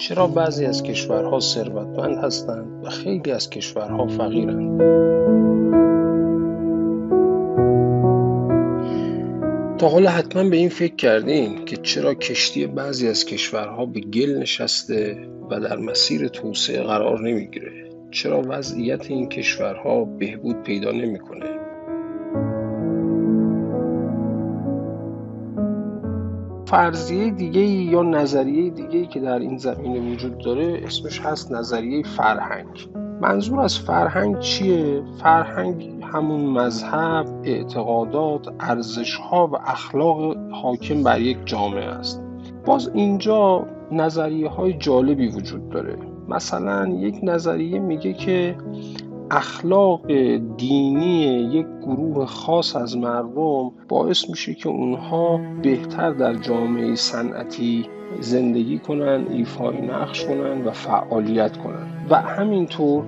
چرا بعضی از کشورها ثروتمند هستند و خیلی از کشورها فقیرند؟ تا حالا حتما به این فکر کردین که چرا کشتی بعضی از کشورها به گل نشسته و در مسیر توسعه قرار نمی‌گیره؟ چرا وضعیت این کشورها بهبود پیدا نمی‌کنه؟ فرضیه دیگه یا نظریه دیگه که در این زمینه وجود داره اسمش هست نظریه فرهنگ. منظور از فرهنگ چیه؟ فرهنگ همون مذهب، اعتقادات، ارزشها و اخلاق حاکم بر یک جامعه است. باز اینجا نظریه های جالبی وجود داره. مثلا یک نظریه میگه که اخلاق دینی یک گروه خاص از مردم باعث میشه که اونها بهتر در جامعه صنعتی زندگی کنن ایفای نقش کنن و فعالیت کنن. و همینطور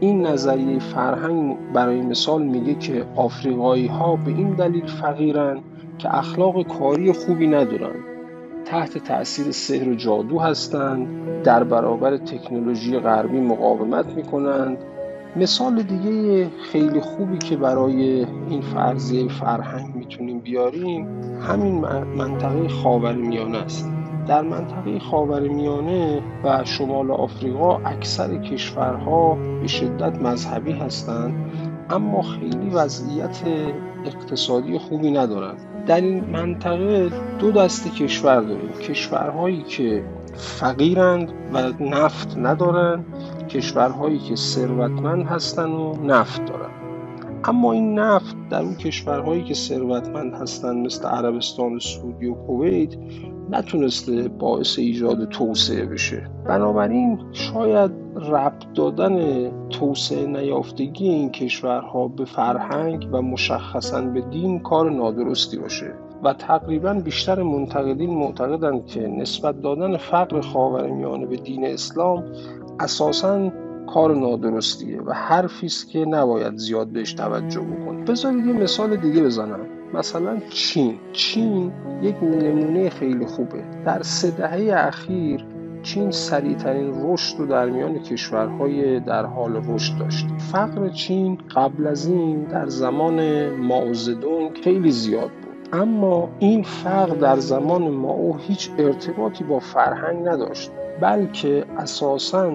این نظریه فرهنگ برای مثال میگه که آفریقایی ها به این دلیل فقیرن که اخلاق کاری خوبی ندارن. تحت تاثیر سحر و جادو هستند در برابر تکنولوژی غربی مقاومت می‌کنند مثال دیگه خیلی خوبی که برای این فرضیه فرهنگ می‌تونیم بیاریم همین منطقه خاورمیانه است. در منطقه خاورمیانه و شمال آفریقا اکثر کشورها به شدت مذهبی هستند اما خیلی وضعیت اقتصادی خوبی ندارند. در این منطقه دو دسته کشور داریم. کشورهایی که فقیرند و نفت ندارند. کشورهایی که ثروتمند هستند و نفت دارند اما این نفت در اون کشورهایی که ثروتمند هستند مثل عربستان سعودی و کویت نتونسته باعث ایجاد توسعه بشه. بنابراین شاید ربط دادن توسعه نیافتگی این کشورها به فرهنگ و مشخصا به دین کار نادرستی باشه. و تقریبا بیشتر منتقدین معتقدند که نسبت دادن فقر خاورمیانه به دین اسلام اساساً کار نادرستیه و حرفی است که نباید زیاد بهش توجه بکنیم. بذارید یه مثال دیگه بزنم. مثلا چین. چین یک نمونه خیلی خوبه. در سه دهه اخیر چین سریعترین رشد رو در میان کشورهای در حال رشد داشت. فقر چین قبل از این در زمان ماوزدونگ خیلی زیاد اما این فقر در زمان ماو هیچ ارتباطی با فرهنگ نداشت بلکه اساساً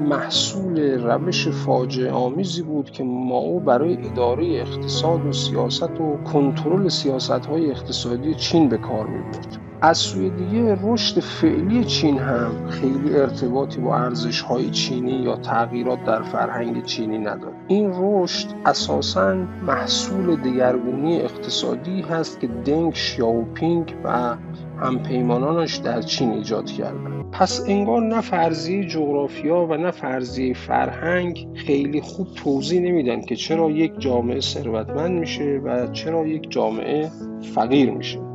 محصول روش فاجعه آمیزی بود که ماو برای اداره اقتصاد و سیاست و کنترل سیاست های اقتصادی چین به کار می برد. از سوی دیگه رشد فعلی چین هم خیلی ارتباطی با ارزش های چینی یا تغییرات در فرهنگ چینی نداره. این رشد اساسا محصول دگرگونی اقتصادی هست که دنگ شیاوپینگ و همپیمانانش در چین ایجاد کردن پس انگار نه فرضیه جغرافیا و نه فرضیه فرهنگ خیلی خوب توضیح نمیدن که چرا یک جامعه ثروتمند میشه و چرا یک جامعه فقیر میشه.